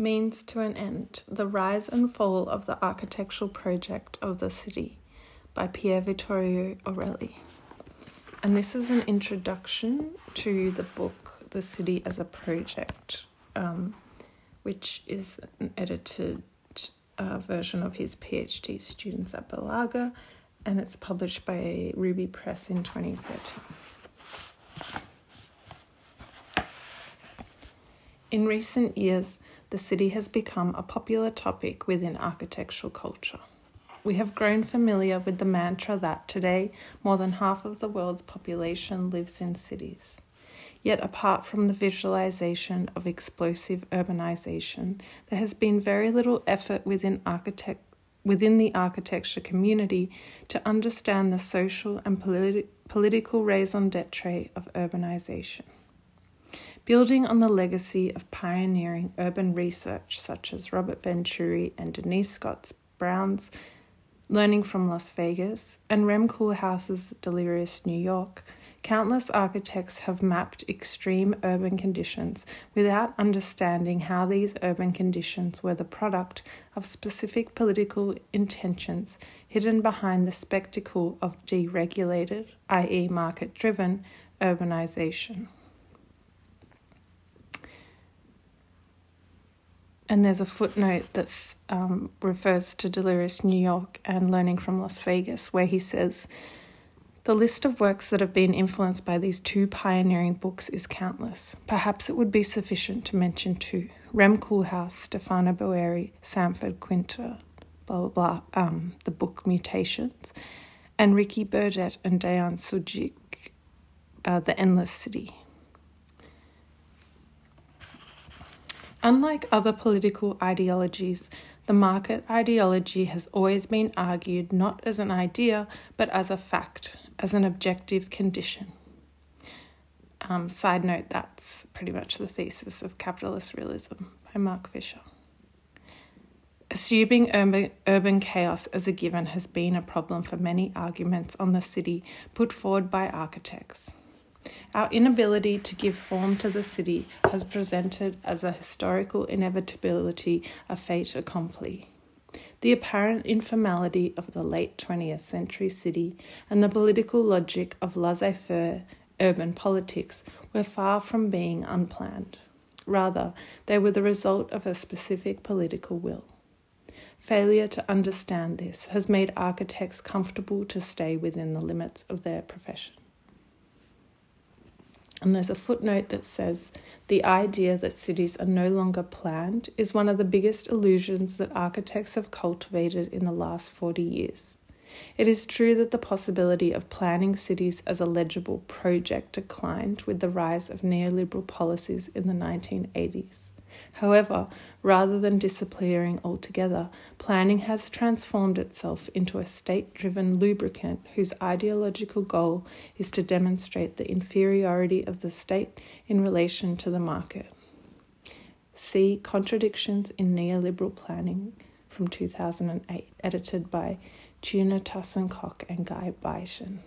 Means to an End The Rise and Fall of the Architectural Project of the City by Pier Vittorio Aureli. And this is an introduction to the book The City as a Project, um, which is an edited uh, version of his PhD students at Berlage, and it's published by Ruby Press in 2013. In recent years, the city has become a popular topic within architectural culture. We have grown familiar with the mantra that today more than half of the world's population lives in cities. Yet, apart from the visualization of explosive urbanization, there has been very little effort within, architect- within the architecture community to understand the social and politi- political raison d'etre of urbanization. Building on the legacy of pioneering urban research such as Robert Venturi and Denise Scott Brown's Learning from Las Vegas and Rem Koolhaas's Delirious New York, countless architects have mapped extreme urban conditions without understanding how these urban conditions were the product of specific political intentions hidden behind the spectacle of deregulated, i.e., market driven, urbanization. And there's a footnote that um, refers to Delirious New York and Learning from Las Vegas, where he says, The list of works that have been influenced by these two pioneering books is countless. Perhaps it would be sufficient to mention two Rem Koolhaas, Stefano Boeri, Sanford Kwinter, blah, blah, blah, um, the book Mutations, and Ricky Burdett and Deyan Sudjic, uh, The Endless City. Unlike other political ideologies, the market ideology has always been argued not as an idea, but as a fact, as an objective condition. Um, side note, that's pretty much the thesis of capitalist realism by Mark Fisher. Assuming urban, urban chaos as a given has been a problem for many arguments on the city put forward by architects. Our inability to give form to the city has presented as a historical inevitability a fait accompli. The apparent informality of the late 20th century city and the political logic of laissez faire urban politics were far from being unplanned. Rather, they were the result of a specific political will. Failure to understand this has made architects comfortable to stay within the limits of their profession. And there's a footnote that says the idea that cities are no longer planned is one of the biggest illusions that architects have cultivated in the last 40 years. It is true that the possibility of planning cities as a legible project declined with the rise of neoliberal policies in the 1980s. However, rather than disappearing altogether, planning has transformed itself into a state driven lubricant whose ideological goal is to demonstrate the inferiority of the state in relation to the market. See Contradictions in Neoliberal Planning from 2008, edited by Tuna Taşan-Kok and Guy Baeten.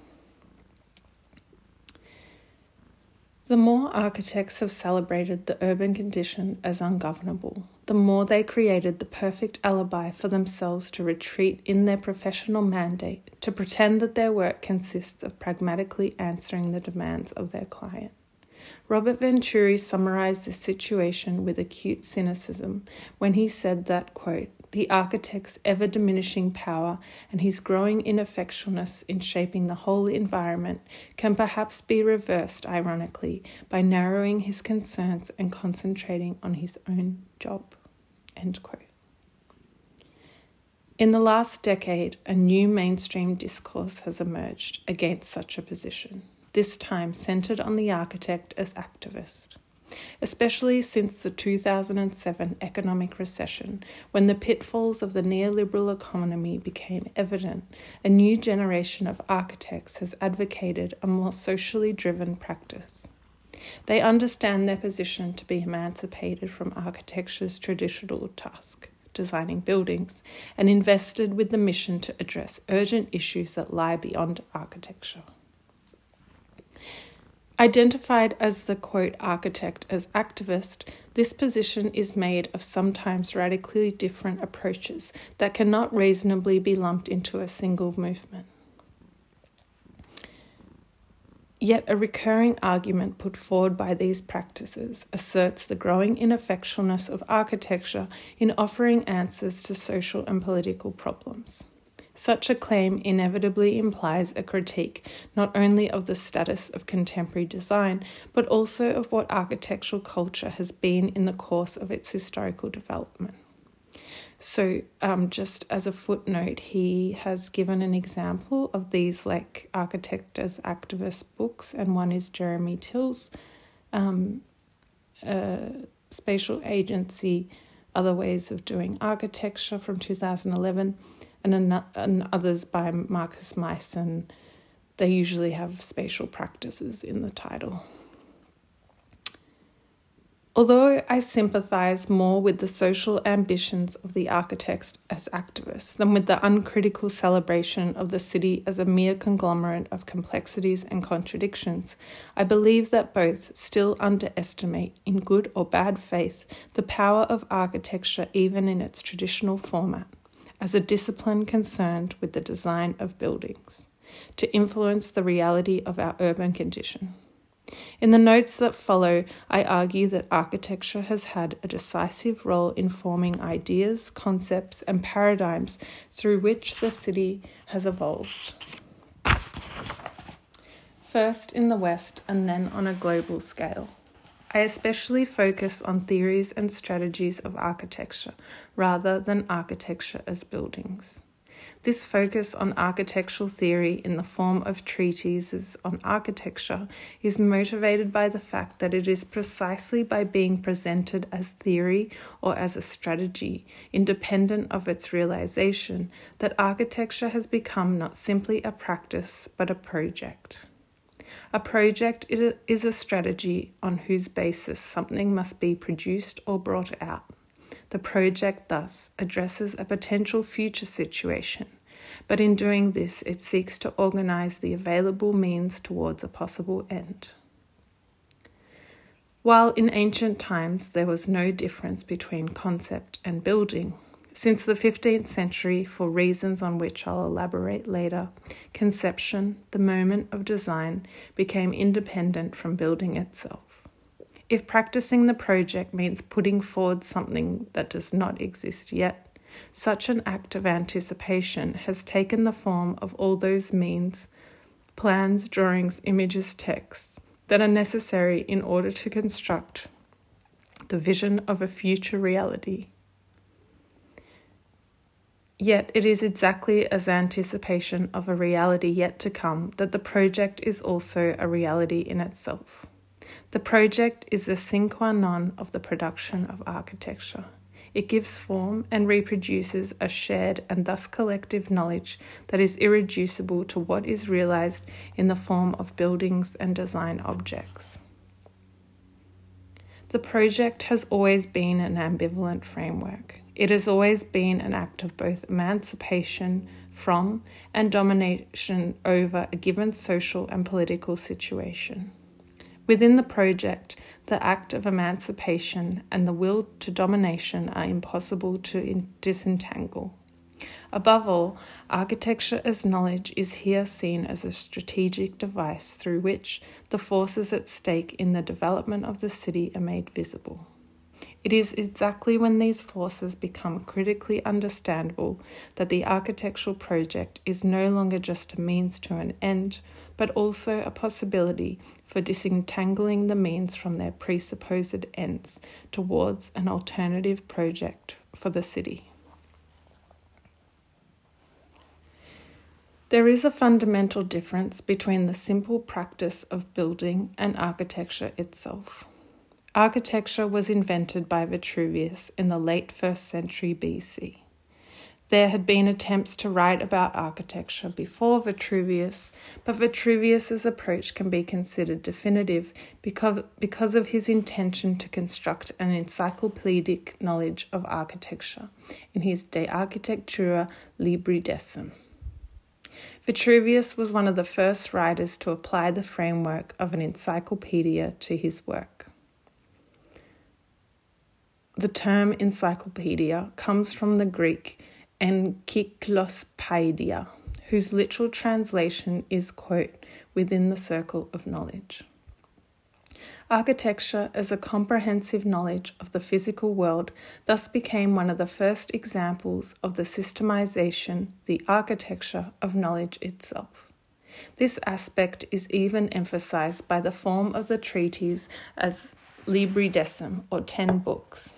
The more architects have celebrated the urban condition as ungovernable, the more they created the perfect alibi for themselves to retreat in their professional mandate to pretend that their work consists of pragmatically answering the demands of their client. Robert Venturi summarized this situation with acute cynicism when he said that, quote, the architect's ever diminishing power and his growing ineffectualness in shaping the whole environment can perhaps be reversed, ironically, by narrowing his concerns and concentrating on his own job. In the last decade, a new mainstream discourse has emerged against such a position, this time centered on the architect as activist especially since the 2007 economic recession, when the pitfalls of the neoliberal economy became evident. A new generation of architects has advocated a more socially driven practice. They understand their position to be emancipated from architecture's traditional task designing buildings, and invested with the mission to address urgent issues that lie beyond architecture. Identified as the quote architect as activist, this position is made of sometimes radically different approaches that cannot reasonably be lumped into a single movement. Yet a recurring argument put forward by these practices asserts the growing ineffectualness of architecture in offering answers to social and political problems. Such a claim inevitably implies a critique not only of the status of contemporary design, but also of what architectural culture has been in the course of its historical development. So, um, just as a footnote, he has given an example of these like architect as activist books, and one is Jeremy Till's um, uh, Spatial Agency Other Ways of Doing Architecture from 2011 and, an, and others by Markus Miessen. They usually have spatial practices in the title. Although I sympathise more with the social ambitions of the architects as activists than with the uncritical celebration of the city as a mere conglomerate of complexities and contradictions, I believe that both still underestimate, in good or bad faith, the power of architecture even in its traditional format as a discipline concerned with the design of buildings, to influence the reality of our urban condition. In the notes that follow, I argue that architecture has had a decisive role in forming ideas, concepts, and paradigms through which the city has evolved. First in the West and then on a global scale. I especially focus on theories and strategies of architecture rather than architecture as buildings. This focus on architectural theory in the form of treatises on architecture is motivated by the fact that it is precisely by being presented as theory or as a strategy, independent of its realization, that architecture has become not simply a practice but a project. A project is a strategy on whose basis something must be produced or brought out. The project thus addresses a potential future situation, but in doing this, it seeks to organize the available means towards a possible end. While in ancient times there was no difference between concept and building, since the 15th century, for reasons on which I'll elaborate later, conception, the moment of design, became independent from building itself. If practicing the project means putting forward something that does not exist yet, such an act of anticipation has taken the form of all those means, plans, drawings, images, texts that are necessary in order to construct the vision of a future reality Yet it is exactly as anticipation of a reality yet to come that the project is also a reality in itself. The project is the sine qua non of the production of architecture. It gives form and reproduces a shared and thus collective knowledge that is irreducible to what is realized in the form of buildings and design objects. The project has always been an ambivalent framework. It has always been an act of both emancipation from and domination over a given social and political situation. Within the project, the act of emancipation and the will to domination are impossible to disentangle. Above all, architecture as knowledge is here seen as a strategic device through which the forces at stake in the development of the city are made visible. It is exactly when these forces become critically understandable that the architectural project is no longer just a means to an end, but also a possibility for disentangling the means from their presupposed ends towards an alternative project for the city. There is a fundamental difference between the simple practice of building and architecture itself. Architecture was invented by Vitruvius in the late first century BC. There had been attempts to write about architecture before Vitruvius, but Vitruvius's approach can be considered definitive because, because of his intention to construct an encyclopedic knowledge of architecture in his De Architectura Libri Decem. Vitruvius was one of the first writers to apply the framework of an encyclopedia to his work. The term encyclopedia comes from the Greek encyklospaedia, whose literal translation is, quote, within the circle of knowledge. Architecture as a comprehensive knowledge of the physical world thus became one of the first examples of the systemization, the architecture of knowledge itself. This aspect is even emphasized by the form of the treatise as Libri Decem, or ten books.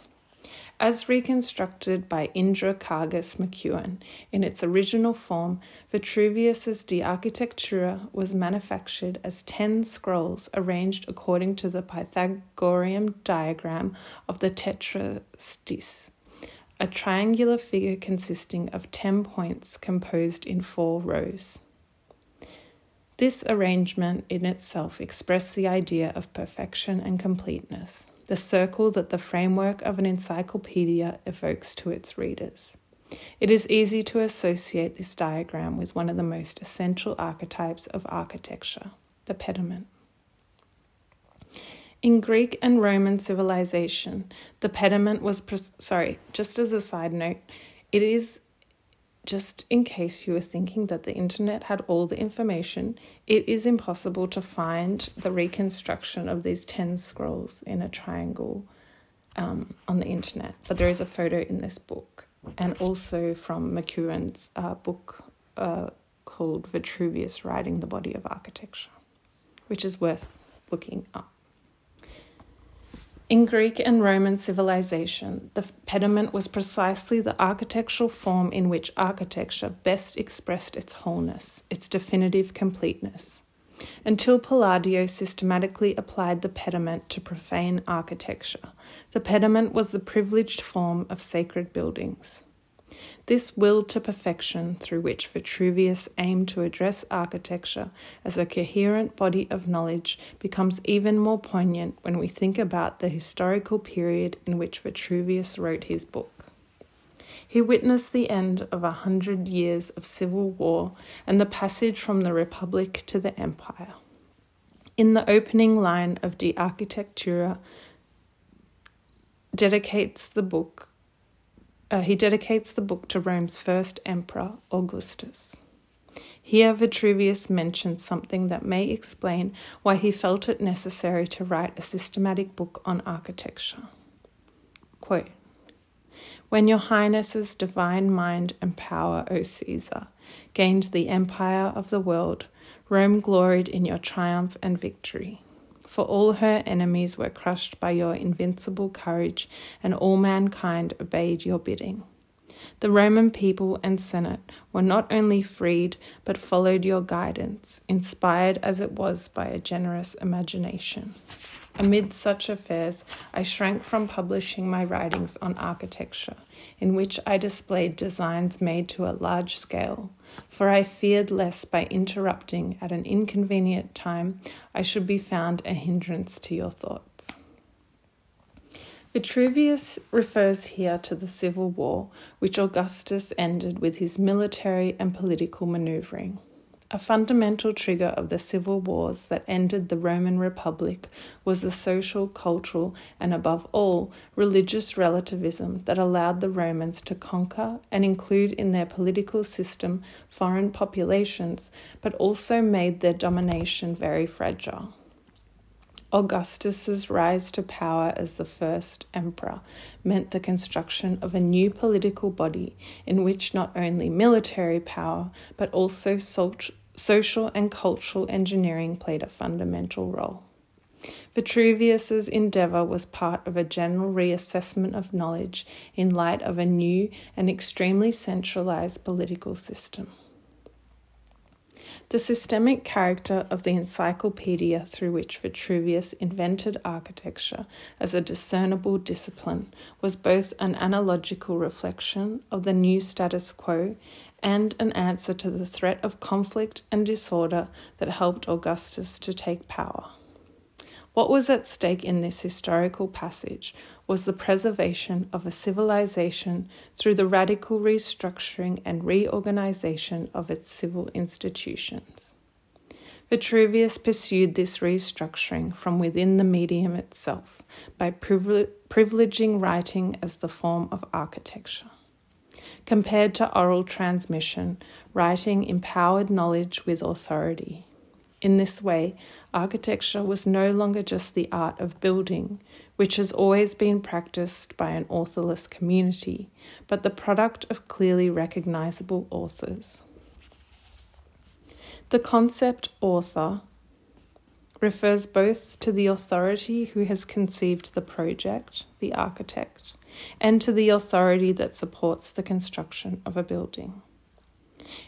As reconstructed by Indra Kagis McEwen in its original form, Vitruvius's De Architectura was manufactured as ten scrolls arranged according to the Pythagorean diagram of the tetractys, a triangular figure consisting of ten points composed in four rows. This arrangement in itself expressed the idea of perfection and completeness the circle that the framework of an encyclopedia evokes to its readers. It is easy to associate this diagram with one of the most essential archetypes of architecture, the pediment. In Greek and Roman civilization, the pediment was, sorry, just as a side note, it is just in case you were thinking that the internet had all the information, it is impossible to find the reconstruction of these 10 scrolls in a triangle um, on the internet. But there is a photo in this book, and also from McEwen's uh, book uh, called Vitruvius Writing the Body of Architecture, which is worth looking up. In Greek and Roman civilization, the pediment was precisely the architectural form in which architecture best expressed its wholeness, its definitive completeness. Until Palladio systematically applied the pediment to profane architecture, the pediment was the privileged form of sacred buildings. This will to perfection through which Vitruvius aimed to address architecture as a coherent body of knowledge becomes even more poignant when we think about the historical period in which Vitruvius wrote his book. He witnessed the end of a hundred years of civil war and the passage from the Republic to the Empire. In the opening line of De Architectura, dedicates the book uh, he dedicates the book to Rome's first emperor, Augustus. Here, Vitruvius mentions something that may explain why he felt it necessary to write a systematic book on architecture. Quote, when your highness's divine mind and power, O Caesar, gained the empire of the world, Rome gloried in your triumph and victory for all her enemies were crushed by your invincible courage, and all mankind obeyed your bidding. The Roman people and Senate were not only freed, but followed your guidance, inspired as it was by a generous imagination. Amid such affairs, I shrank from publishing my writings on architecture, in which I displayed designs made to a large scale, for I feared lest by interrupting at an inconvenient time I should be found a hindrance to your thoughts. Vitruvius refers here to the civil war, which Augustus ended with his military and political maneuvering. A fundamental trigger of the civil wars that ended the Roman Republic was the social, cultural, and above all, religious relativism that allowed the Romans to conquer and include in their political system foreign populations, but also made their domination very fragile. Augustus's rise to power as the first emperor meant the construction of a new political body in which not only military power but also social and cultural engineering played a fundamental role. Vitruvius's endeavor was part of a general reassessment of knowledge in light of a new and extremely centralized political system. The systemic character of the encyclopedia through which Vitruvius invented architecture as a discernible discipline was both an analogical reflection of the new status quo and an answer to the threat of conflict and disorder that helped Augustus to take power. What was at stake in this historical passage was the preservation of a civilization through the radical restructuring and reorganization of its civil institutions. Vitruvius pursued this restructuring from within the medium itself by privileging writing as the form of architecture. Compared to oral transmission, writing empowered knowledge with authority. In this way, architecture was no longer just the art of building, which has always been practiced by an authorless community, but the product of clearly recognizable authors. The concept author refers both to the authority who has conceived the project, the architect, and to the authority that supports the construction of a building.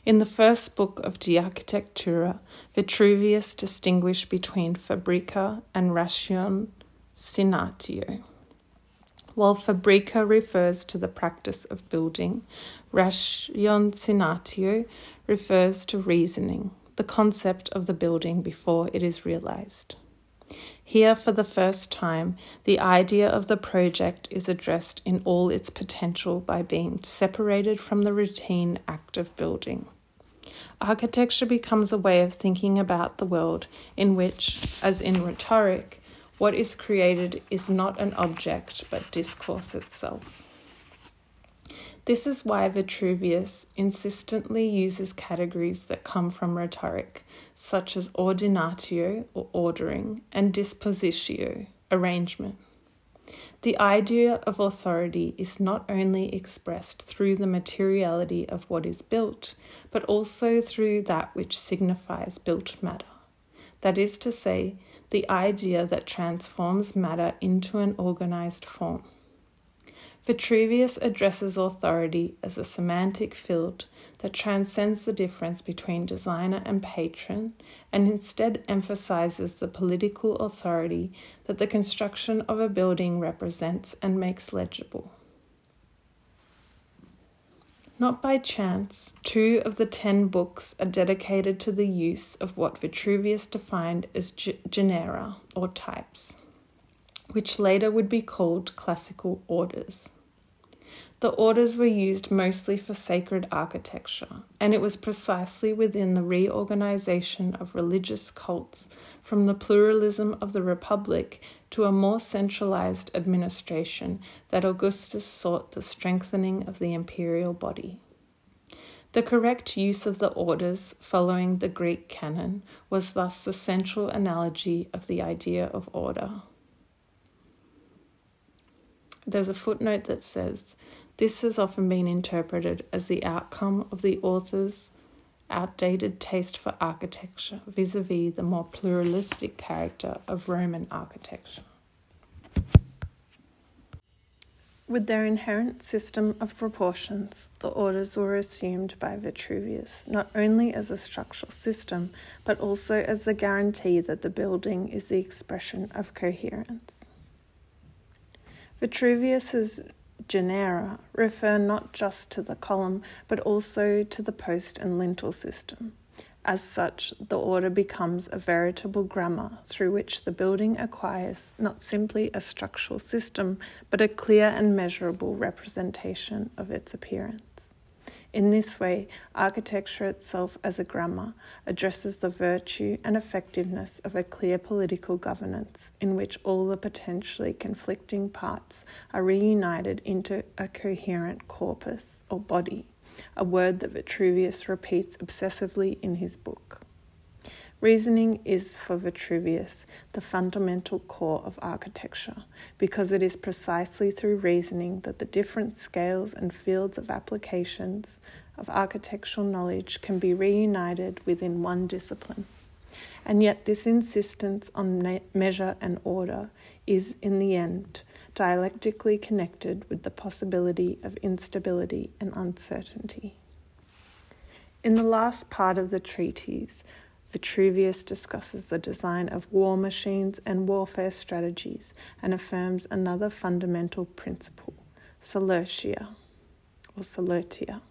In the first book of De Architectura, Vitruvius distinguished between fabrica and ratiocinatio. While fabrica refers to the practice of building, ratiocinatio refers to reasoning, the concept of the building before it is realized. Here, for the first time, the idea of the project is addressed in all its potential by being separated from the routine act of building. Architecture becomes a way of thinking about the world in which, as in rhetoric, what is created is not an object but discourse itself. This is why Vitruvius insistently uses categories that come from rhetoric, such as ordinatio or ordering and dispositio, arrangement. The idea of authority is not only expressed through the materiality of what is built, but also through that which signifies built matter. That is to say, the idea that transforms matter into an organized form. Vitruvius addresses authority as a semantic field that transcends the difference between designer and patron and instead emphasizes the political authority that the construction of a building represents and makes legible. Not by chance, two of the ten books are dedicated to the use of what Vitruvius defined as genera or types, which later would be called classical orders. The orders were used mostly for sacred architecture, and it was precisely within the reorganization of religious cults from the pluralism of the Republic to a more centralized administration that Augustus sought the strengthening of the imperial body. The correct use of the orders following the Greek canon was thus the central analogy of the idea of order. There's a footnote that says this has often been interpreted as the outcome of the author's outdated taste for architecture vis a vis the more pluralistic character of Roman architecture. With their inherent system of proportions, the orders were assumed by Vitruvius not only as a structural system, but also as the guarantee that the building is the expression of coherence. Vitruvius's genera refer not just to the column but also to the post and lintel system. As such, the order becomes a veritable grammar through which the building acquires not simply a structural system but a clear and measurable representation of its appearance. In this way, architecture itself as a grammar addresses the virtue and effectiveness of a clear political governance in which all the potentially conflicting parts are reunited into a coherent corpus or body, a word that Vitruvius repeats obsessively in his book. Reasoning is for Vitruvius the fundamental core of architecture because it is precisely through reasoning that the different scales and fields of applications of architectural knowledge can be reunited within one discipline. And yet, this insistence on measure and order is, in the end, dialectically connected with the possibility of instability and uncertainty. In the last part of the treatise, Vitruvius discusses the design of war machines and warfare strategies and affirms another fundamental principle, solertia or solertia,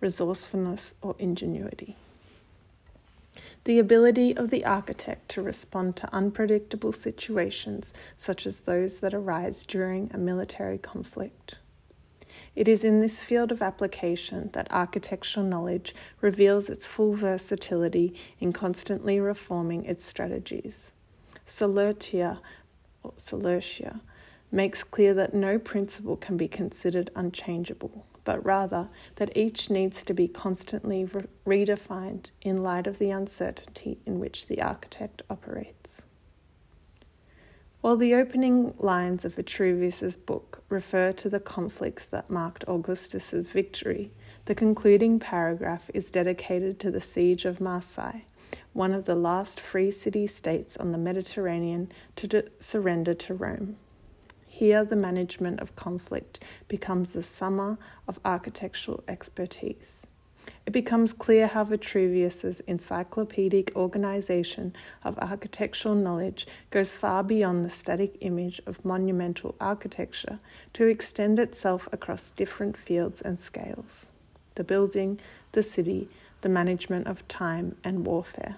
resourcefulness or ingenuity. The ability of the architect to respond to unpredictable situations, such as those that arise during a military conflict. It is in this field of application that architectural knowledge reveals its full versatility in constantly reforming its strategies. Solertia, or makes clear that no principle can be considered unchangeable, but rather that each needs to be constantly re- redefined in light of the uncertainty in which the architect operates. While the opening lines of Vitruvius's book refer to the conflicts that marked Augustus's victory, the concluding paragraph is dedicated to the siege of Marseille, one of the last free city states on the Mediterranean to de- surrender to Rome. Here, the management of conflict becomes the summer of architectural expertise. It becomes clear how Vitruvius's encyclopedic organization of architectural knowledge goes far beyond the static image of monumental architecture to extend itself across different fields and scales the building, the city, the management of time, and warfare.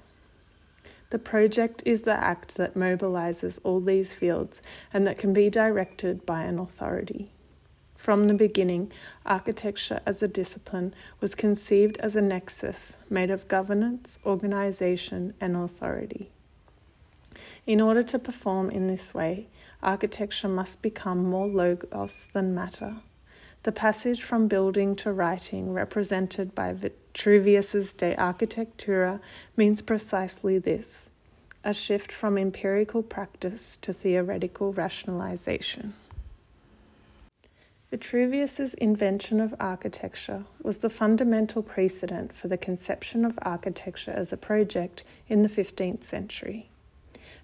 The project is the act that mobilizes all these fields and that can be directed by an authority. From the beginning, architecture as a discipline was conceived as a nexus made of governance, organization, and authority. In order to perform in this way, architecture must become more logos than matter. The passage from building to writing, represented by Vitruvius's De Architectura, means precisely this a shift from empirical practice to theoretical rationalization. Vitruvius's invention of architecture was the fundamental precedent for the conception of architecture as a project in the 15th century.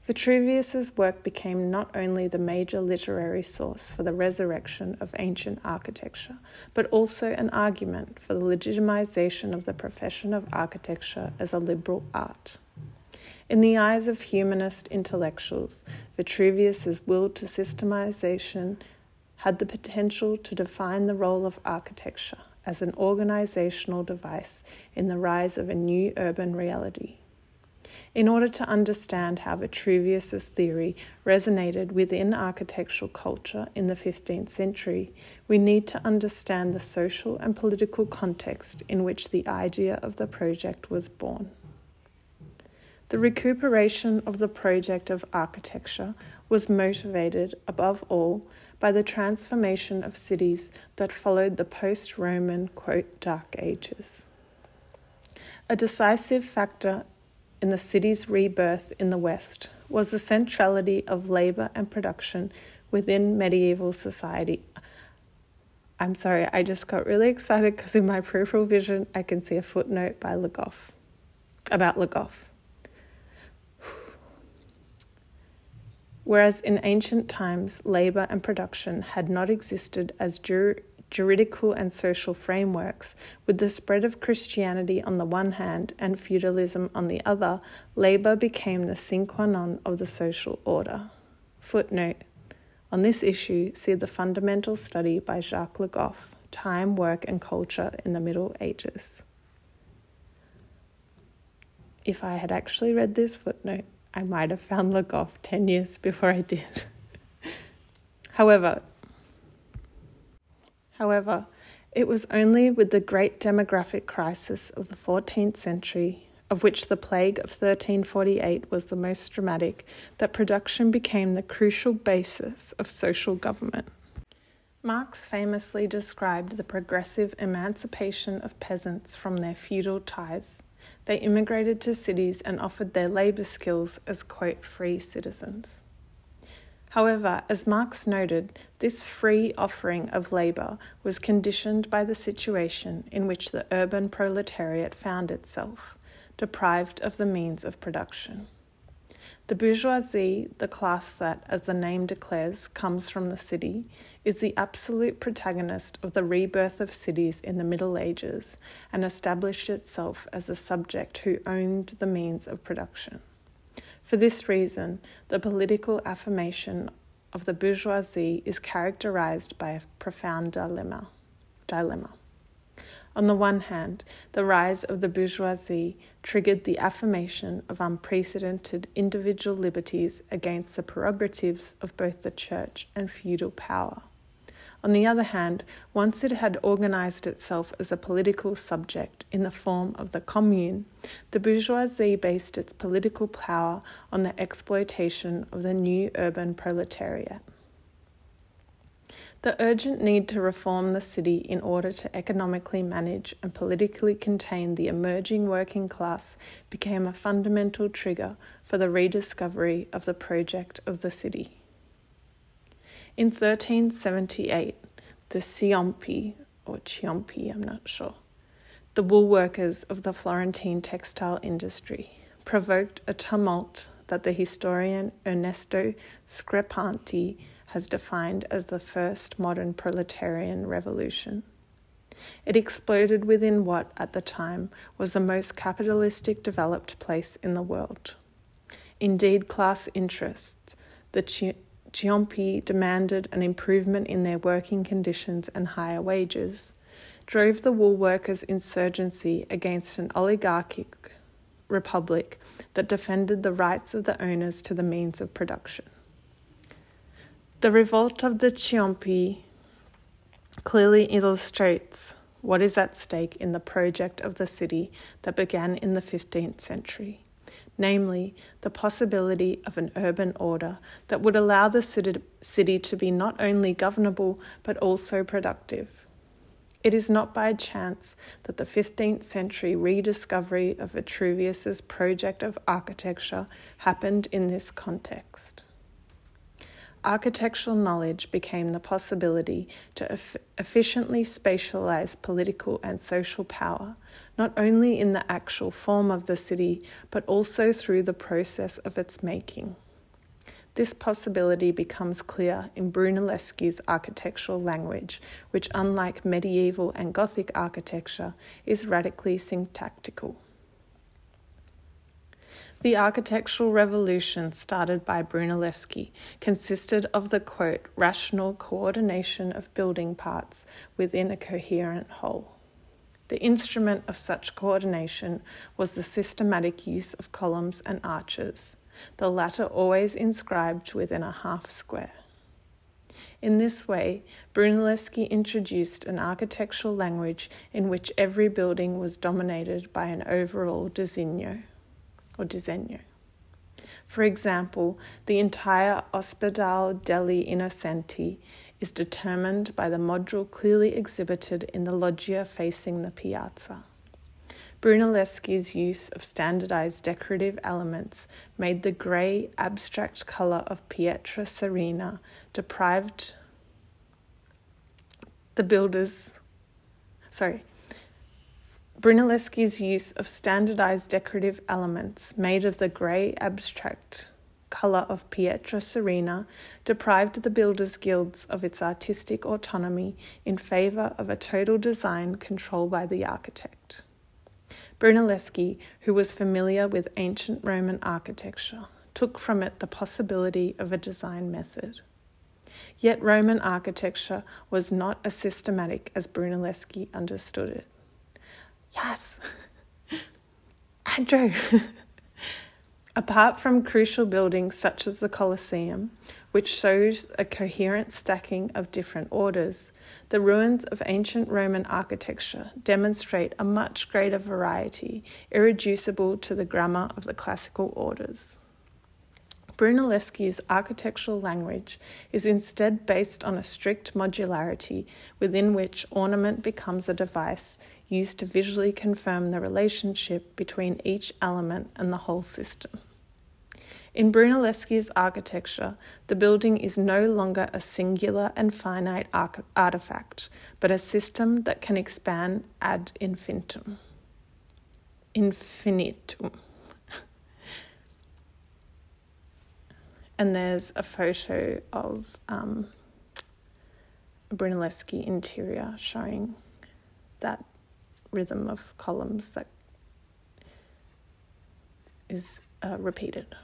Vitruvius's work became not only the major literary source for the resurrection of ancient architecture, but also an argument for the legitimization of the profession of architecture as a liberal art. In the eyes of humanist intellectuals, Vitruvius's will to systemization had the potential to define the role of architecture as an organizational device in the rise of a new urban reality. In order to understand how Vitruvius's theory resonated within architectural culture in the 15th century, we need to understand the social and political context in which the idea of the project was born. The recuperation of the project of architecture was motivated, above all, by the transformation of cities that followed the post Roman, dark ages. A decisive factor in the city's rebirth in the West was the centrality of labour and production within medieval society. I'm sorry, I just got really excited because in my peripheral vision I can see a footnote by Le Goff about Le Goff. Whereas in ancient times, labour and production had not existed as jur- juridical and social frameworks, with the spread of Christianity on the one hand and feudalism on the other, labour became the sine qua non of the social order. Footnote On this issue, see the fundamental study by Jacques Le Goff, Time, Work and Culture in the Middle Ages. If I had actually read this footnote, I might have found Le Goff 10 years before I did. however, however, it was only with the great demographic crisis of the 14th century, of which the plague of 1348 was the most dramatic, that production became the crucial basis of social government. Marx famously described the progressive emancipation of peasants from their feudal ties they immigrated to cities and offered their labour skills as, quote, free citizens. However, as Marx noted, this free offering of labour was conditioned by the situation in which the urban proletariat found itself, deprived of the means of production. The bourgeoisie, the class that, as the name declares, comes from the city, is the absolute protagonist of the rebirth of cities in the Middle Ages and established itself as a subject who owned the means of production. For this reason, the political affirmation of the bourgeoisie is characterized by a profound dilemma. dilemma. On the one hand, the rise of the bourgeoisie triggered the affirmation of unprecedented individual liberties against the prerogatives of both the church and feudal power. On the other hand, once it had organized itself as a political subject in the form of the commune, the bourgeoisie based its political power on the exploitation of the new urban proletariat. The urgent need to reform the city in order to economically manage and politically contain the emerging working class became a fundamental trigger for the rediscovery of the project of the city. In 1378, the Ciompi, or Ciompi, I'm not sure, the wool workers of the Florentine textile industry, provoked a tumult that the historian Ernesto Screpanti has defined as the first modern proletarian revolution. It exploded within what, at the time, was the most capitalistic developed place in the world. Indeed, class interests, the Ciompi demanded an improvement in their working conditions and higher wages, drove the wool workers' insurgency against an oligarchic republic that defended the rights of the owners to the means of production. The revolt of the Ciompi clearly illustrates what is at stake in the project of the city that began in the 15th century, namely, the possibility of an urban order that would allow the city to be not only governable but also productive. It is not by chance that the 15th century rediscovery of Vitruvius's project of architecture happened in this context architectural knowledge became the possibility to eff- efficiently spatialize political and social power, not only in the actual form of the city, but also through the process of its making. This possibility becomes clear in Brunelleschi's architectural language, which, unlike medieval and Gothic architecture, is radically syntactical. The architectural revolution started by Brunelleschi consisted of the quote, rational coordination of building parts within a coherent whole. The instrument of such coordination was the systematic use of columns and arches, the latter always inscribed within a half square. In this way, Brunelleschi introduced an architectural language in which every building was dominated by an overall disegno or disegno. For example, the entire Ospedale degli Innocenti is determined by the module clearly exhibited in the loggia facing the piazza. Brunelleschi's use of standardized decorative elements made the grey, abstract colour of Pietra Serena deprived the builders. Sorry, Brunelleschi's use of standardized decorative elements made of the grey abstract colour of Pietra Serena deprived the builders' guilds of its artistic autonomy in favour of a total design controlled by the architect. Brunelleschi, who was familiar with ancient Roman architecture, took from it the possibility of a design method. Yet Roman architecture was not as systematic as Brunelleschi understood it. Yes, Andrew. Apart from crucial buildings such as the Colosseum, which shows a coherent stacking of different orders, the ruins of ancient Roman architecture demonstrate a much greater variety, irreducible to the grammar of the classical orders. Brunelleschi's architectural language is instead based on a strict modularity within which ornament becomes a device used to visually confirm the relationship between each element and the whole system. In Brunelleschi's architecture, the building is no longer a singular and finite artifact, but a system that can expand ad infinitum. Infinitum. and there's a photo of um, Brunelleschi interior showing that rhythm of columns that is uh, repeated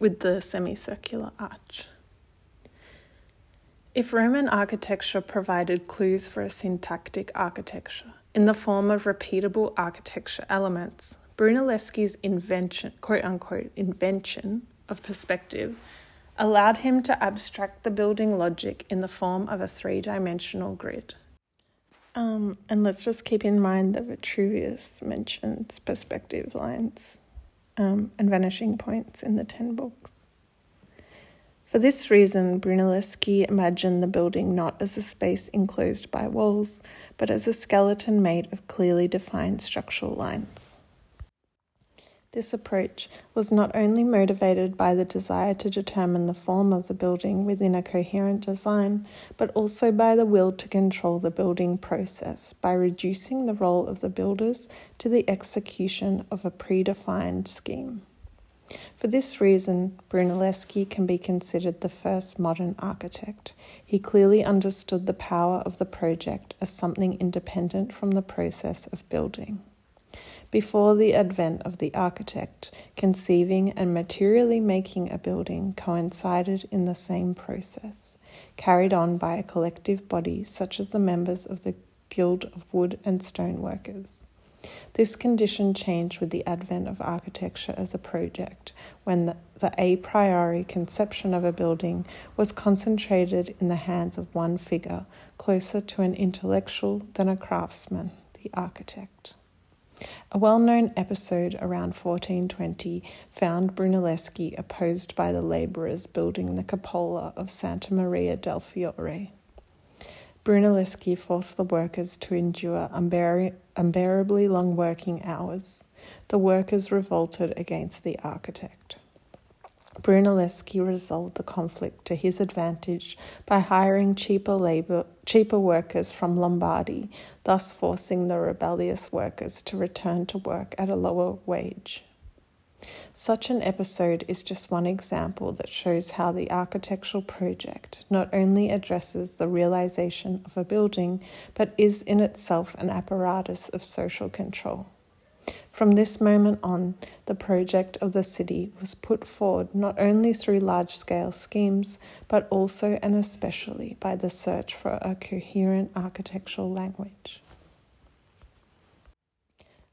with the semicircular arch. If Roman architecture provided clues for a syntactic architecture in the form of repeatable architecture elements, Brunelleschi's invention, quote unquote, invention of perspective allowed him to abstract the building logic in the form of a three dimensional grid. Um, and let's just keep in mind that Vitruvius mentions perspective lines um, and vanishing points in the ten books. For this reason, Brunelleschi imagined the building not as a space enclosed by walls, but as a skeleton made of clearly defined structural lines. This approach was not only motivated by the desire to determine the form of the building within a coherent design, but also by the will to control the building process by reducing the role of the builders to the execution of a predefined scheme. For this reason, Brunelleschi can be considered the first modern architect. He clearly understood the power of the project as something independent from the process of building. Before the advent of the architect, conceiving and materially making a building coincided in the same process, carried on by a collective body such as the members of the Guild of Wood and Stone Workers. This condition changed with the advent of architecture as a project, when the, the, a priori conception of a building was concentrated in the hands of one figure, closer to an intellectual than a craftsman, the architect. A well known episode around 1420 found Brunelleschi opposed by the labourers building the cupola of Santa Maria del Fiore. Brunelleschi forced the workers to endure unbear- unbearably long working hours. The workers revolted against the architect. Brunelleschi resolved the conflict to his advantage by hiring cheaper labor, cheaper workers from Lombardy, thus forcing the rebellious workers to return to work at a lower wage. Such an episode is just one example that shows how the architectural project not only addresses the realization of a building, but is in itself an apparatus of social control. From this moment on, the project of the city was put forward not only through large scale schemes, but also and especially by the search for a coherent architectural language.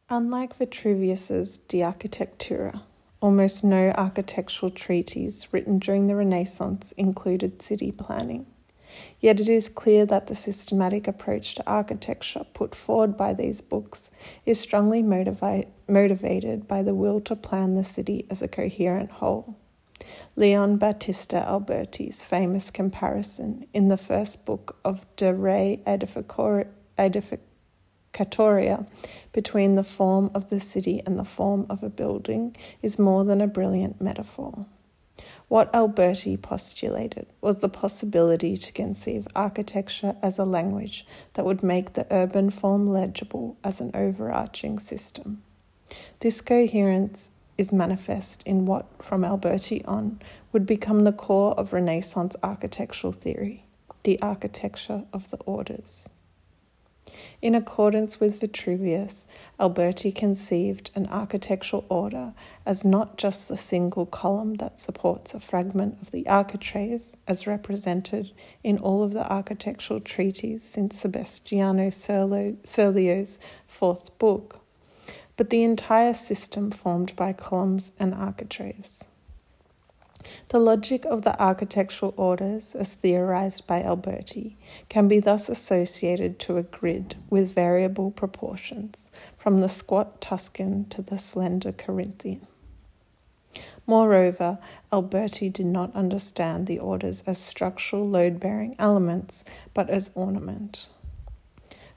Unlike Vitruvius's De Architectura, almost no architectural treatise written during the Renaissance included city planning. Yet it is clear that the systematic approach to architecture put forward by these books is strongly motivi- motivated by the will to plan the city as a coherent whole. Leon Battista Alberti's famous comparison in the first book of De Re Aedificatoria Catoria between the form of the city and the form of a building is more than a brilliant metaphor. What Alberti postulated was the possibility to conceive architecture as a language that would make the urban form legible as an overarching system. This coherence is manifest in what, from Alberti on, would become the core of Renaissance architectural theory the architecture of the orders. In accordance with Vitruvius, Alberti conceived an architectural order as not just the single column that supports a fragment of the architrave, as represented in all of the architectural treatises since Sebastiano Serlio's fourth book, but the entire system formed by columns and architraves. The logic of the architectural orders, as theorized by Alberti, can be thus associated to a grid with variable proportions, from the squat Tuscan to the slender Corinthian. Moreover, Alberti did not understand the orders as structural load bearing elements, but as ornament.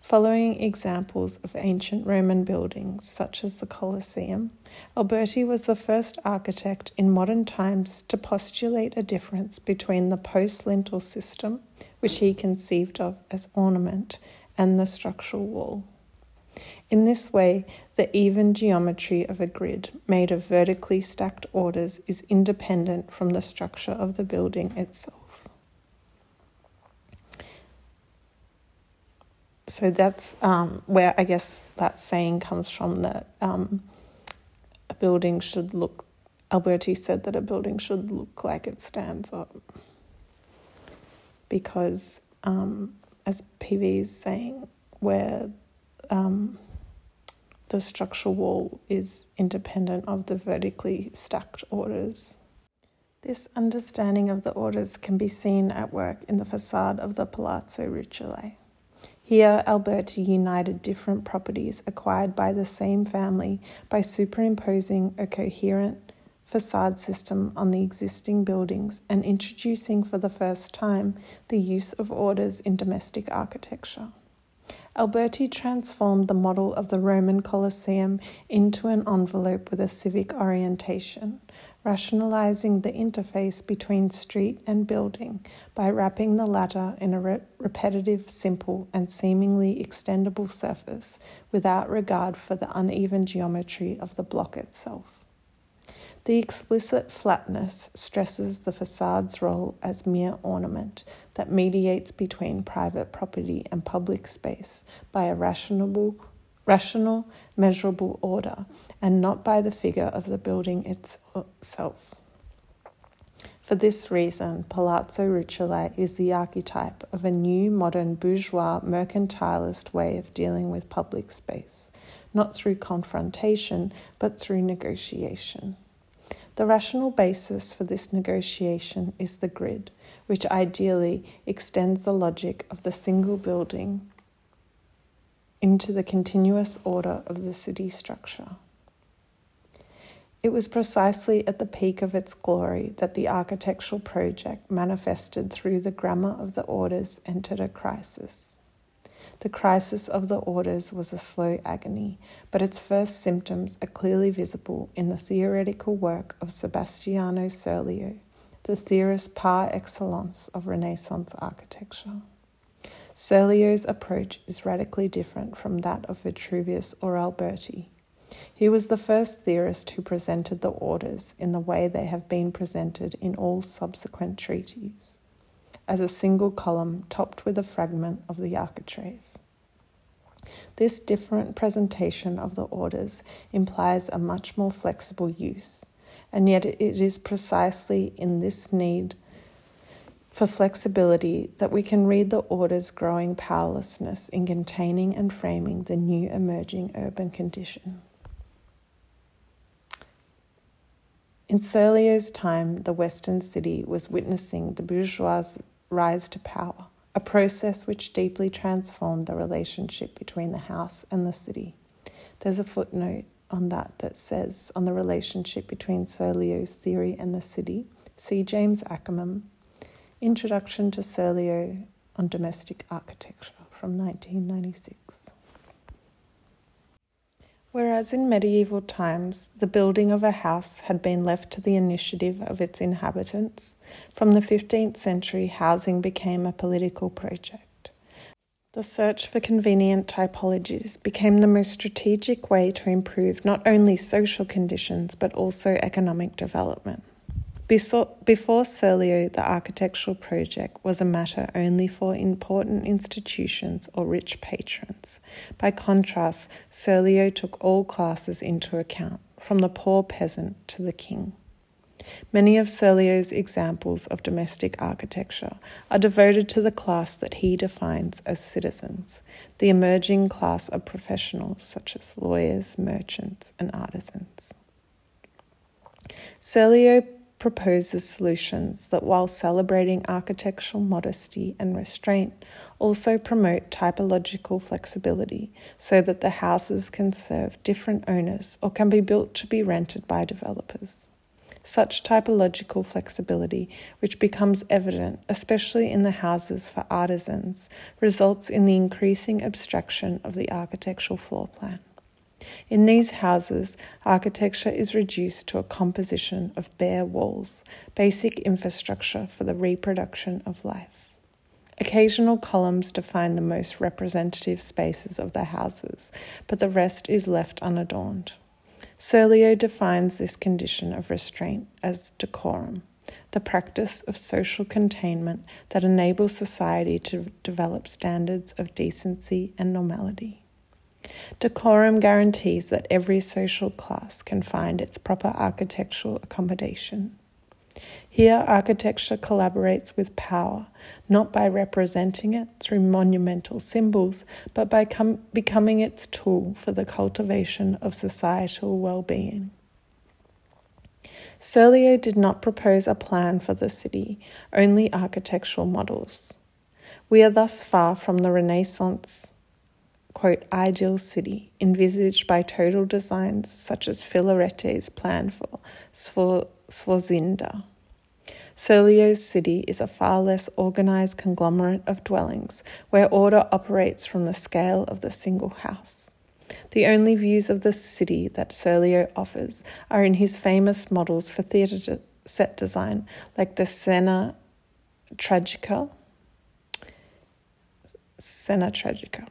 Following examples of ancient Roman buildings, such as the Colosseum, Alberti was the first architect in modern times to postulate a difference between the post lintel system, which he conceived of as ornament, and the structural wall. In this way, the even geometry of a grid made of vertically stacked orders is independent from the structure of the building itself. So that's um, where I guess that saying comes from that um, a building should look. Alberti said that a building should look like it stands up. because, um, as PV is saying, where um, the structural wall is independent of the vertically stacked orders. This understanding of the orders can be seen at work in the facade of the Palazzo Rucellai. Here, Alberti united different properties acquired by the same family by superimposing a coherent facade system on the existing buildings and introducing for the first time the use of orders in domestic architecture. Alberti transformed the model of the Roman Colosseum into an envelope with a civic orientation, rationalizing the interface between street and building by wrapping the latter in a re- repetitive, simple, and seemingly extendable surface without regard for the uneven geometry of the block itself. The explicit flatness stresses the facade's role as mere ornament that mediates between private property and public space by a rational, rational, measurable order, and not by the figure of the building itself. For this reason, Palazzo Rucellai is the archetype of a new modern bourgeois mercantilist way of dealing with public space, not through confrontation, but through negotiation. The rational basis for this negotiation is the grid, which ideally extends the logic of the single building into the continuous order of the city structure. It was precisely at the peak of its glory that the architectural project manifested through the grammar of the orders entered a crisis. The crisis of the orders was a slow agony, but its first symptoms are clearly visible in the theoretical work of Sebastiano Serlio, the theorist par excellence of Renaissance architecture. Serlio's approach is radically different from that of Vitruvius or Alberti. He was the first theorist who presented the orders in the way they have been presented in all subsequent treatises, as a single column topped with a fragment of the architrave. This different presentation of the orders implies a much more flexible use, and yet it is precisely in this need for flexibility that we can read the order's growing powerlessness in containing and framing the new emerging urban condition. In Serlio's time, the Western city was witnessing the bourgeois' rise to power a process which deeply transformed the relationship between the house and the city. There's a footnote on that that says on the relationship between Serlio's theory and the city. See James Ackerman, Introduction to Serlio on Domestic Architecture from 1996. Whereas in medieval times the building of a house had been left to the initiative of its inhabitants, from the 15th century housing became a political project. The search for convenient typologies became the most strategic way to improve not only social conditions but also economic development. Before Serlio, the architectural project was a matter only for important institutions or rich patrons. By contrast, Serlio took all classes into account, from the poor peasant to the king. Many of Serlio's examples of domestic architecture are devoted to the class that he defines as citizens, the emerging class of professionals such as lawyers, merchants, and artisans. Serlio proposes solutions that, while celebrating architectural modesty and restraint, also promote typological flexibility so that the houses can serve different owners or can be built to be rented by developers. Such typological flexibility, which becomes evident especially in the houses for artisans, results in the increasing abstraction of the architectural floor plan. In these houses, architecture is reduced to a composition of bare walls, basic infrastructure for the reproduction of life. Occasional columns define the most representative spaces of the houses, but the rest is left unadorned. Serlio defines this condition of restraint as decorum, the practice of social containment that enables society to develop standards of decency and normality. Decorum guarantees that every social class can find its proper architectural accommodation. Here, architecture collaborates with power, not by representing it through monumental symbols, but by com- becoming its tool for the cultivation of societal well being. Serlio did not propose a plan for the city, only architectural models. We are thus far from the Renaissance quote, ideal city envisaged by total designs such as Filarete's plan for Sforzinda. Serlio's city is a far less organized conglomerate of dwellings where order operates from the scale of the single house. The only views of the city that Serlio offers are in his famous models for theatre set design, like the Scena Tragica. Scena Tragica.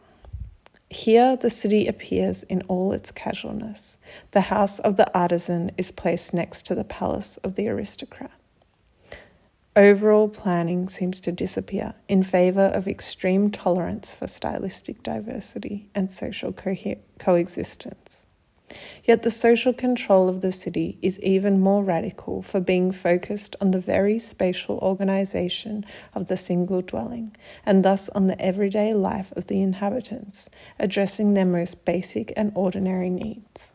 Here, the city appears in all its casualness. The house of the artisan is placed next to the palace of the aristocrat. Overall planning seems to disappear in favour of extreme tolerance for stylistic diversity and social co- coexistence. Yet the social control of the city is even more radical for being focused on the very spatial organisation of the single dwelling, and thus on the everyday life of the inhabitants, addressing their most basic and ordinary needs.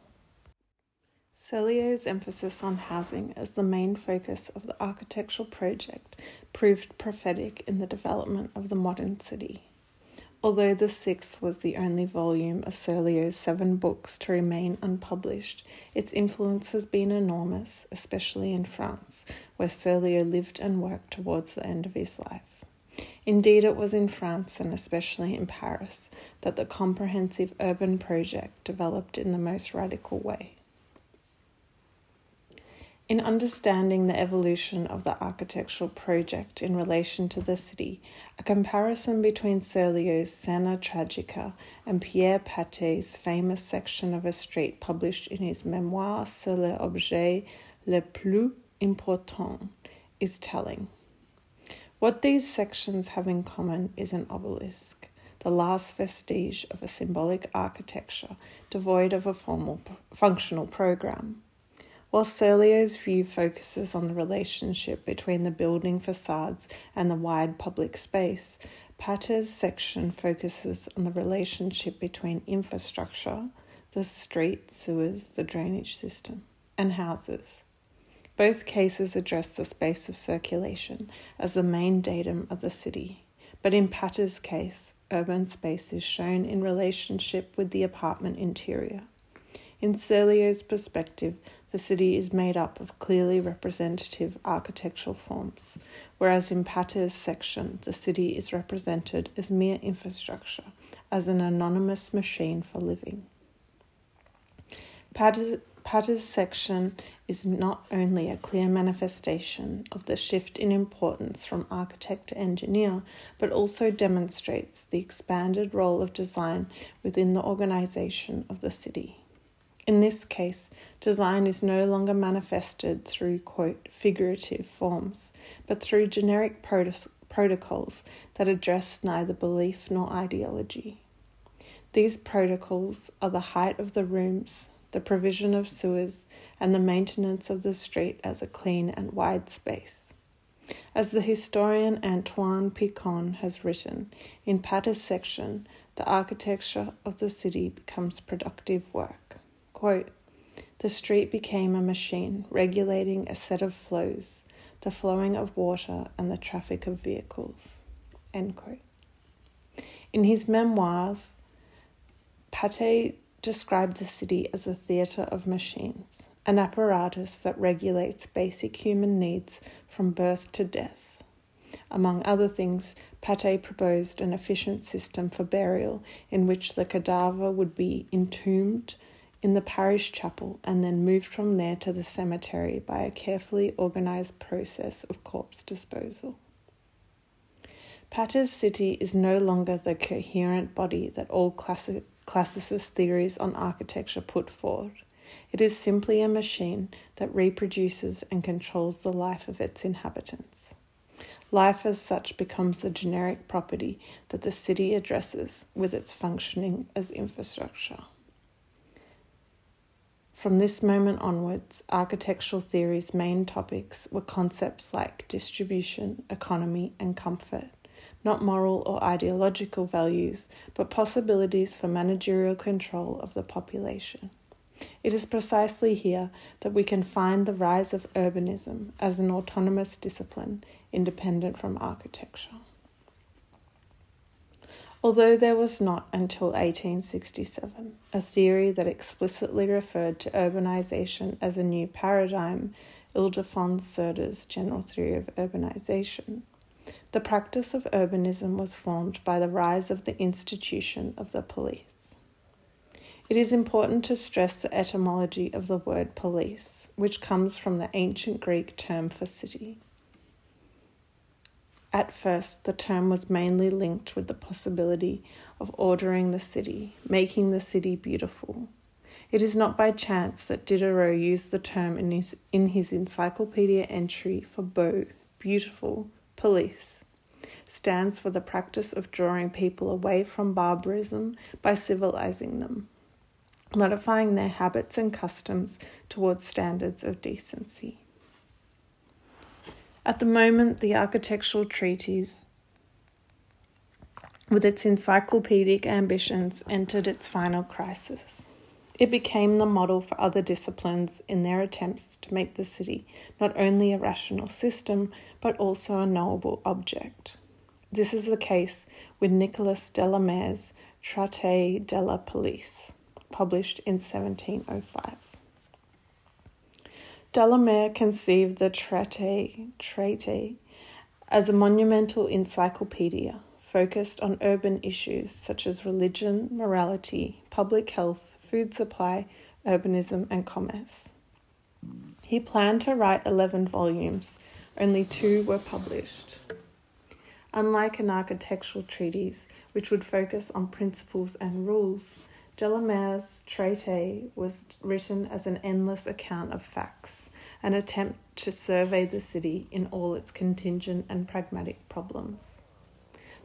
Serlio's emphasis on housing as the main focus of the architectural project proved prophetic in the development of the modern city. Although the sixth was the only volume of Serlio's seven books to remain unpublished, its influence has been enormous, especially in France, where Serlio lived and worked towards the end of his life. Indeed, it was in France, and especially in Paris, that the comprehensive urban project developed in the most radical way. In understanding the evolution of the architectural project in relation to the city, a comparison between Serlio's Scena Tragica and Pierre Patté's famous section of a street published in his memoir sur les objets les plus importants is telling. What these sections have in common is an obelisk, the last vestige of a symbolic architecture devoid of a formal functional program. While Serlio's view focuses on the relationship between the building facades and the wide public space, Patté's section focuses on the relationship between infrastructure, the street, sewers, the drainage system, and houses. Both cases address the space of circulation as the main datum of the city, but in Patté's case, urban space is shown in relationship with the apartment interior. In Serlio's perspective, the city is made up of clearly representative architectural forms, whereas in Patté's section, the city is represented as mere infrastructure, as an anonymous machine for living. Patté's section is not only a clear manifestation of the shift in importance from architect to engineer, but also demonstrates the expanded role of design within the organization of the city. In this case, design is no longer manifested through, quote, figurative forms, but through generic proto- protocols that address neither belief nor ideology. These protocols are the height of the rooms, the provision of sewers, and the maintenance of the street as a clean and wide space. As the historian Antoine Picon has written, in Patté's section, the architecture of the city becomes productive work. Quote, the street became a machine regulating a set of flows, the flowing of water and the traffic of vehicles. In his memoirs, Patté described the city as a theatre of machines, an apparatus that regulates basic human needs from birth to death. Among other things, Patté proposed an efficient system for burial in which the cadaver would be entombed in the parish chapel and then moved from there to the cemetery by a carefully organized process of corpse disposal. Patté's city is no longer the coherent body that all classic, classicist theories on architecture put forward. It is simply a machine that reproduces and controls the life of its inhabitants. Life as such becomes the generic property that the city addresses with its functioning as infrastructure. From this moment onwards, architectural theory's main topics were concepts like distribution, economy, and comfort, not moral or ideological values, but possibilities for managerial control of the population. It is precisely here that we can find the rise of urbanism as an autonomous discipline independent from architecture. Although there was not until 1867 a theory that explicitly referred to urbanization as a new paradigm, Ildefons Cerda's general theory of urbanization, the practice of urbanism was formed by the rise of the institution of the police. It is important to stress the etymology of the word police, which comes from the ancient Greek term for city. At first, the term was mainly linked with the possibility of ordering the city, making the city beautiful. It is not by chance that Diderot used the term in his, in his encyclopedia entry for beau, beautiful, police. Stands for the practice of drawing people away from barbarism by civilizing them modifying their habits and customs towards standards of decency. At the moment, the architectural treatise, with its encyclopedic ambitions, entered its final crisis. It became the model for other disciplines in their attempts to make the city not only a rational system, but also a knowable object. This is the case with Nicolas Delamare's Traité de la Police published in 1705. Delamare conceived the Traité as a monumental encyclopedia focused on urban issues such as religion, morality, public health, food supply, urbanism, and commerce. He planned to write 11 volumes, only two were published. Unlike an architectural treatise, which would focus on principles and rules, Delamare's Traité was written as an endless account of facts, an attempt to survey the city in all its contingent and pragmatic problems.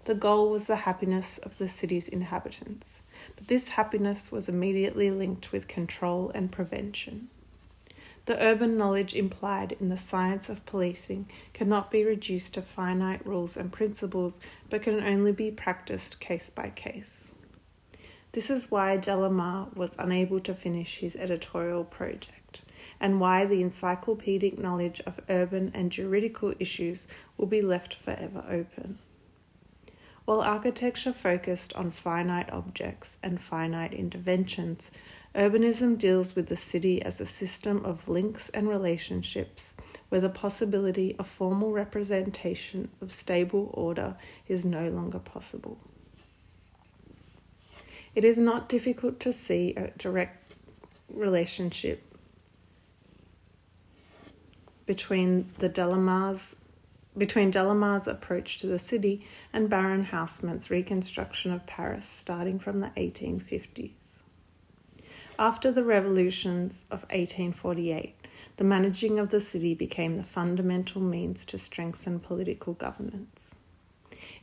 The goal was the happiness of the city's inhabitants, but this happiness was immediately linked with control and prevention. The urban knowledge implied in the science of policing cannot be reduced to finite rules and principles, but can only be practiced case by case. This is why Delamare was unable to finish his editorial project, and why the encyclopedic knowledge of urban and juridical issues will be left forever open. While architecture focused on finite objects and finite interventions, urbanism deals with the city as a system of links and relationships where the possibility of formal representation of stable order is no longer possible. It is not difficult to see a direct relationship between the Delamare's between Delamare's approach to the city and Baron Haussmann's reconstruction of Paris starting from the 1850s. After the revolutions of 1848, the managing of the city became the fundamental means to strengthen political governance.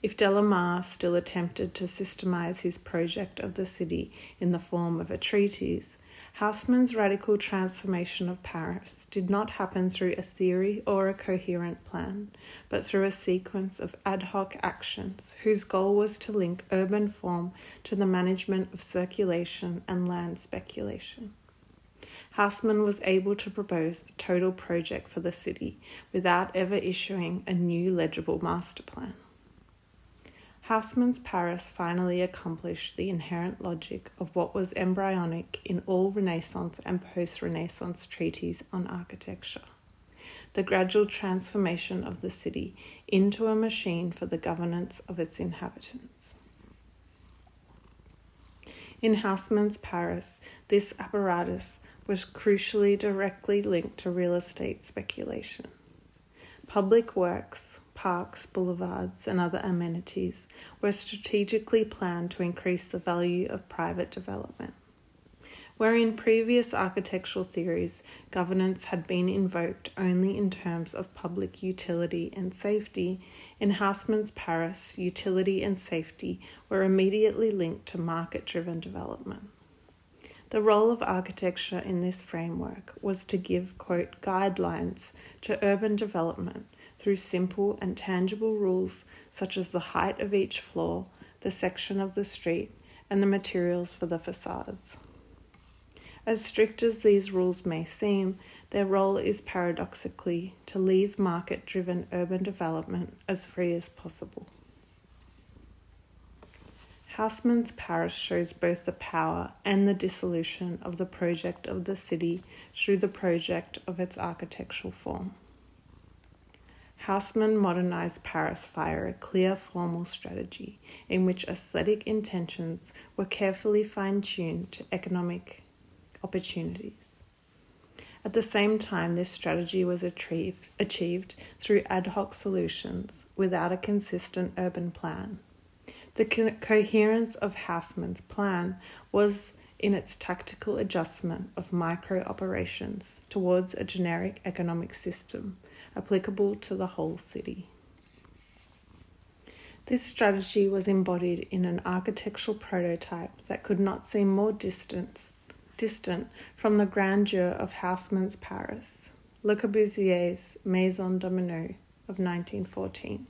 If Delamare still attempted to systemize his project of the city in the form of a treatise, Haussmann's radical transformation of Paris did not happen through a theory or a coherent plan, but through a sequence of ad hoc actions whose goal was to link urban form to the management of circulation and land speculation. Haussmann was able to propose a total project for the city without ever issuing a new legible master plan. Haussmann's Paris finally accomplished the inherent logic of what was embryonic in all Renaissance and post Renaissance treatises on architecture the gradual transformation of the city into a machine for the governance of its inhabitants. In Haussmann's Paris, this apparatus was crucially directly linked to real estate speculation. Public works, parks, boulevards, and other amenities were strategically planned to increase the value of private development. Where in previous architectural theories, governance had been invoked only in terms of public utility and safety, in Haussmann's Paris, utility and safety were immediately linked to market driven development. The role of architecture in this framework was to give, quote, guidelines to urban development through simple and tangible rules such as the height of each floor, the section of the street, and the materials for the facades. As strict as these rules may seem, their role is paradoxically to leave market driven urban development as free as possible. Haussmann's Paris shows both the power and the dissolution of the project of the city through the project of its architectural form. Haussmann modernized Paris via a clear formal strategy in which aesthetic intentions were carefully fine tuned to economic opportunities. At the same time, this strategy was achieved, achieved through ad hoc solutions without a consistent urban plan. The co- coherence of Haussmann's plan was in its tactical adjustment of micro operations towards a generic economic system applicable to the whole city. This strategy was embodied in an architectural prototype that could not seem more distant, distant from the grandeur of Haussmann's Paris, Le Corbusier's Maison Domino of 1914.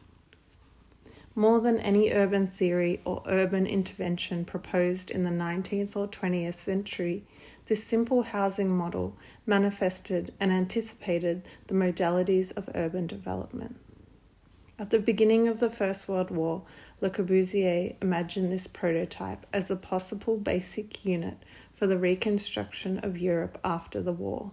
More than any urban theory or urban intervention proposed in the 19th or 20th century, this simple housing model manifested and anticipated the modalities of urban development. At the beginning of the First World War, Le Corbusier imagined this prototype as the possible basic unit for the reconstruction of Europe after the war.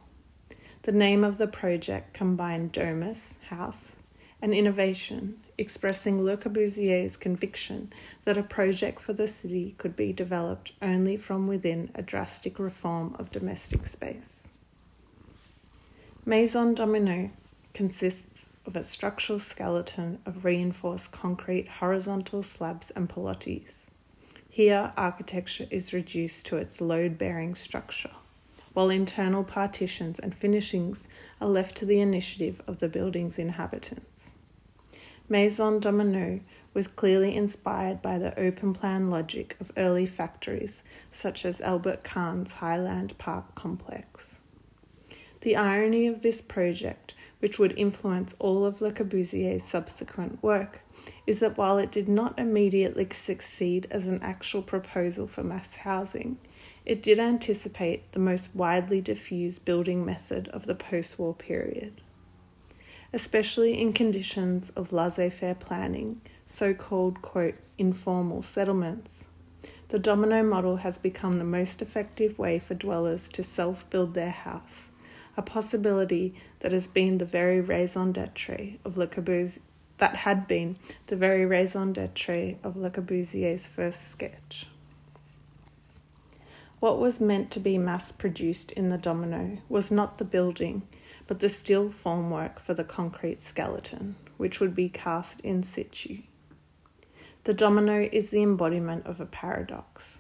The name of the project combined domus, house, and innovation, expressing Le Corbusier's conviction that a project for the city could be developed only from within a drastic reform of domestic space. Maison Domino consists of a structural skeleton of reinforced concrete horizontal slabs and pilotis. Here, architecture is reduced to its load bearing structure, while internal partitions and finishings are left to the initiative of the building's inhabitants. Maison Domino was clearly inspired by the open plan logic of early factories such as Albert Kahn's Highland Park complex. The irony of this project, which would influence all of Le Corbusier's subsequent work, is that while it did not immediately succeed as an actual proposal for mass housing, it did anticipate the most widely diffused building method of the post war period especially in conditions of laissez faire planning, so called, quote, informal settlements. The domino model has become the most effective way for dwellers to self build their house, a possibility that has been the very raison d'etre of Le Corbusier, that had been the very raison d'etre of Le Corbusier's first sketch. What was meant to be mass produced in the domino was not the building, but the steel formwork for the concrete skeleton, which would be cast in situ. The domino is the embodiment of a paradox.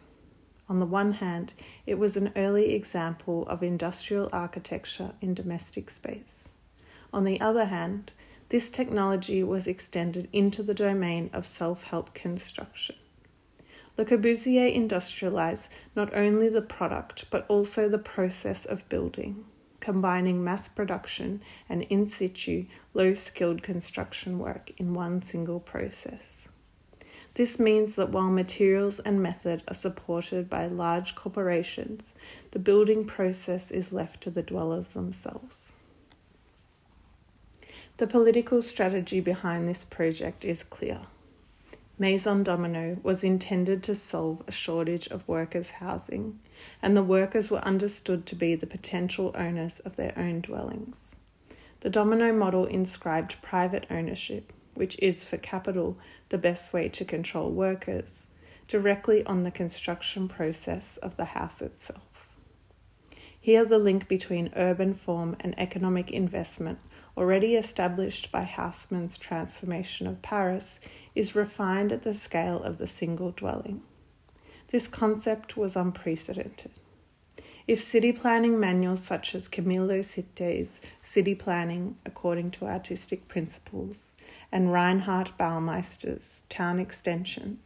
On the one hand, it was an early example of industrial architecture in domestic space. On the other hand, this technology was extended into the domain of self help construction. Le Corbusier industrialized not only the product but also the process of building combining mass production and in situ, low skilled construction work in one single process. This means that while materials and method are supported by large corporations, the building process is left to the dwellers themselves. The political strategy behind this project is clear. Maison Domino was intended to solve a shortage of workers' housing, and the workers were understood to be the potential owners of their own dwellings. The domino model inscribed private ownership, which is for capital the best way to control workers, directly on the construction process of the house itself. Here, the link between urban form and economic investment already established by Haussmann's transformation of Paris, is refined at the scale of the single dwelling. This concept was unprecedented. If city planning manuals such as Camillo Sitte's City Planning According to Artistic Principles and Reinhard Baumeister's Town Extension,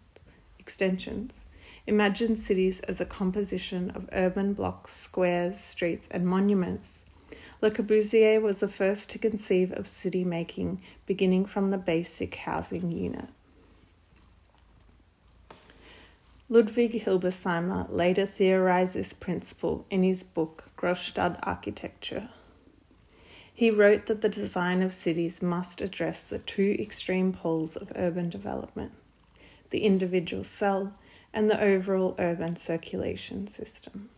Extensions imagine cities as a composition of urban blocks, squares, streets, and monuments. Le Corbusier was the first to conceive of city making, beginning from the basic housing unit. Ludwig Hilberseimer later theorized this principle in his book Großstadt Architecture. He wrote that the design of cities must address the two extreme poles of urban development the individual cell and the overall urban circulation system.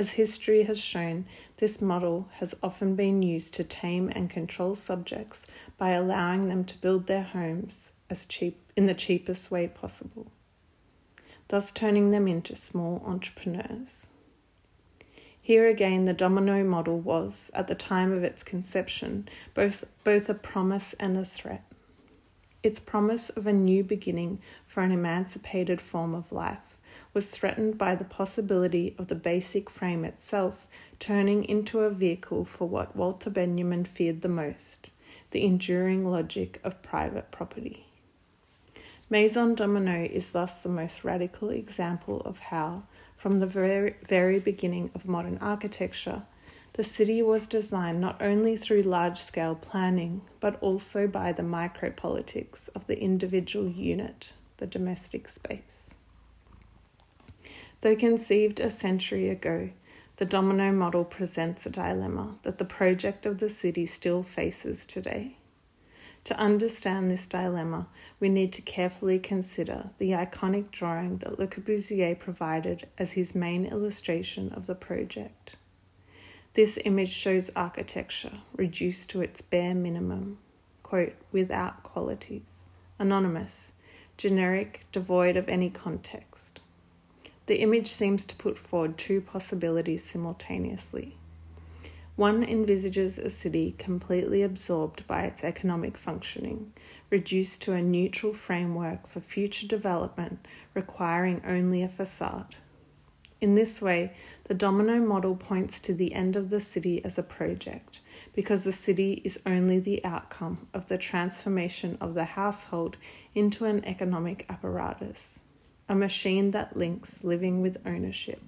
As history has shown, this model has often been used to tame and control subjects by allowing them to build their homes as cheap in the cheapest way possible, thus turning them into small entrepreneurs. Here again, the domino model was, at the time of its conception, both, both a promise and a threat. Its promise of a new beginning for an emancipated form of life was threatened by the possibility of the basic frame itself turning into a vehicle for what Walter Benjamin feared the most the enduring logic of private property. Maison Domino is thus the most radical example of how, from the very, very beginning of modern architecture, the city was designed not only through large scale planning, but also by the micropolitics of the individual unit, the domestic space. Though conceived a century ago, the domino model presents a dilemma that the project of the city still faces today. To understand this dilemma, we need to carefully consider the iconic drawing that Le Corbusier provided as his main illustration of the project. This image shows architecture reduced to its bare minimum, quote, without qualities, anonymous, generic, devoid of any context. The image seems to put forward two possibilities simultaneously. One envisages a city completely absorbed by its economic functioning, reduced to a neutral framework for future development requiring only a facade. In this way, the domino model points to the end of the city as a project, because the city is only the outcome of the transformation of the household into an economic apparatus, a machine that links living with ownership.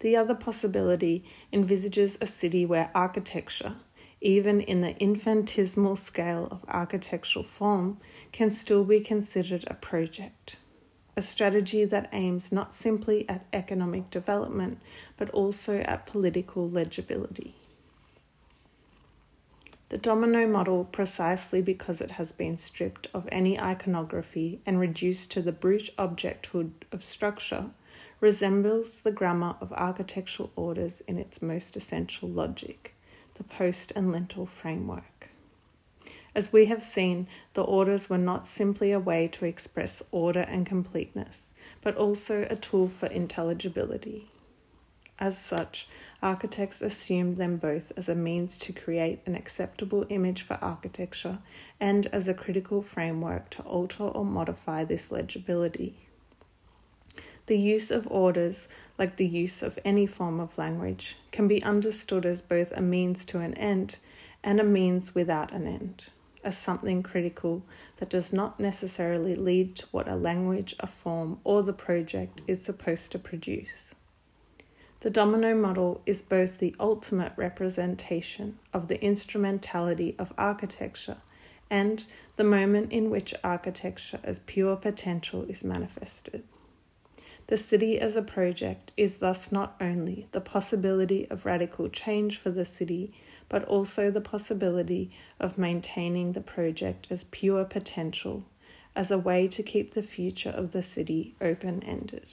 The other possibility envisages a city where architecture, even in the infinitesimal scale of architectural form, can still be considered a project a strategy that aims not simply at economic development, but also at political legibility. The domino model, precisely because it has been stripped of any iconography and reduced to the brute objecthood of structure, resembles the grammar of architectural orders in its most essential logic, the post and lintel framework. As we have seen, the orders were not simply a way to express order and completeness, but also a tool for intelligibility. As such, architects assumed them both as a means to create an acceptable image for architecture and as a critical framework to alter or modify this legibility. The use of orders, like the use of any form of language, can be understood as both a means to an end and a means without an end as something critical that does not necessarily lead to what a language, a form, or the project is supposed to produce. The domino model is both the ultimate representation of the instrumentality of architecture and the moment in which architecture as pure potential is manifested. The city as a project is thus not only the possibility of radical change for the city, but also the possibility of maintaining the project as pure potential as a way to keep the future of the city open ended.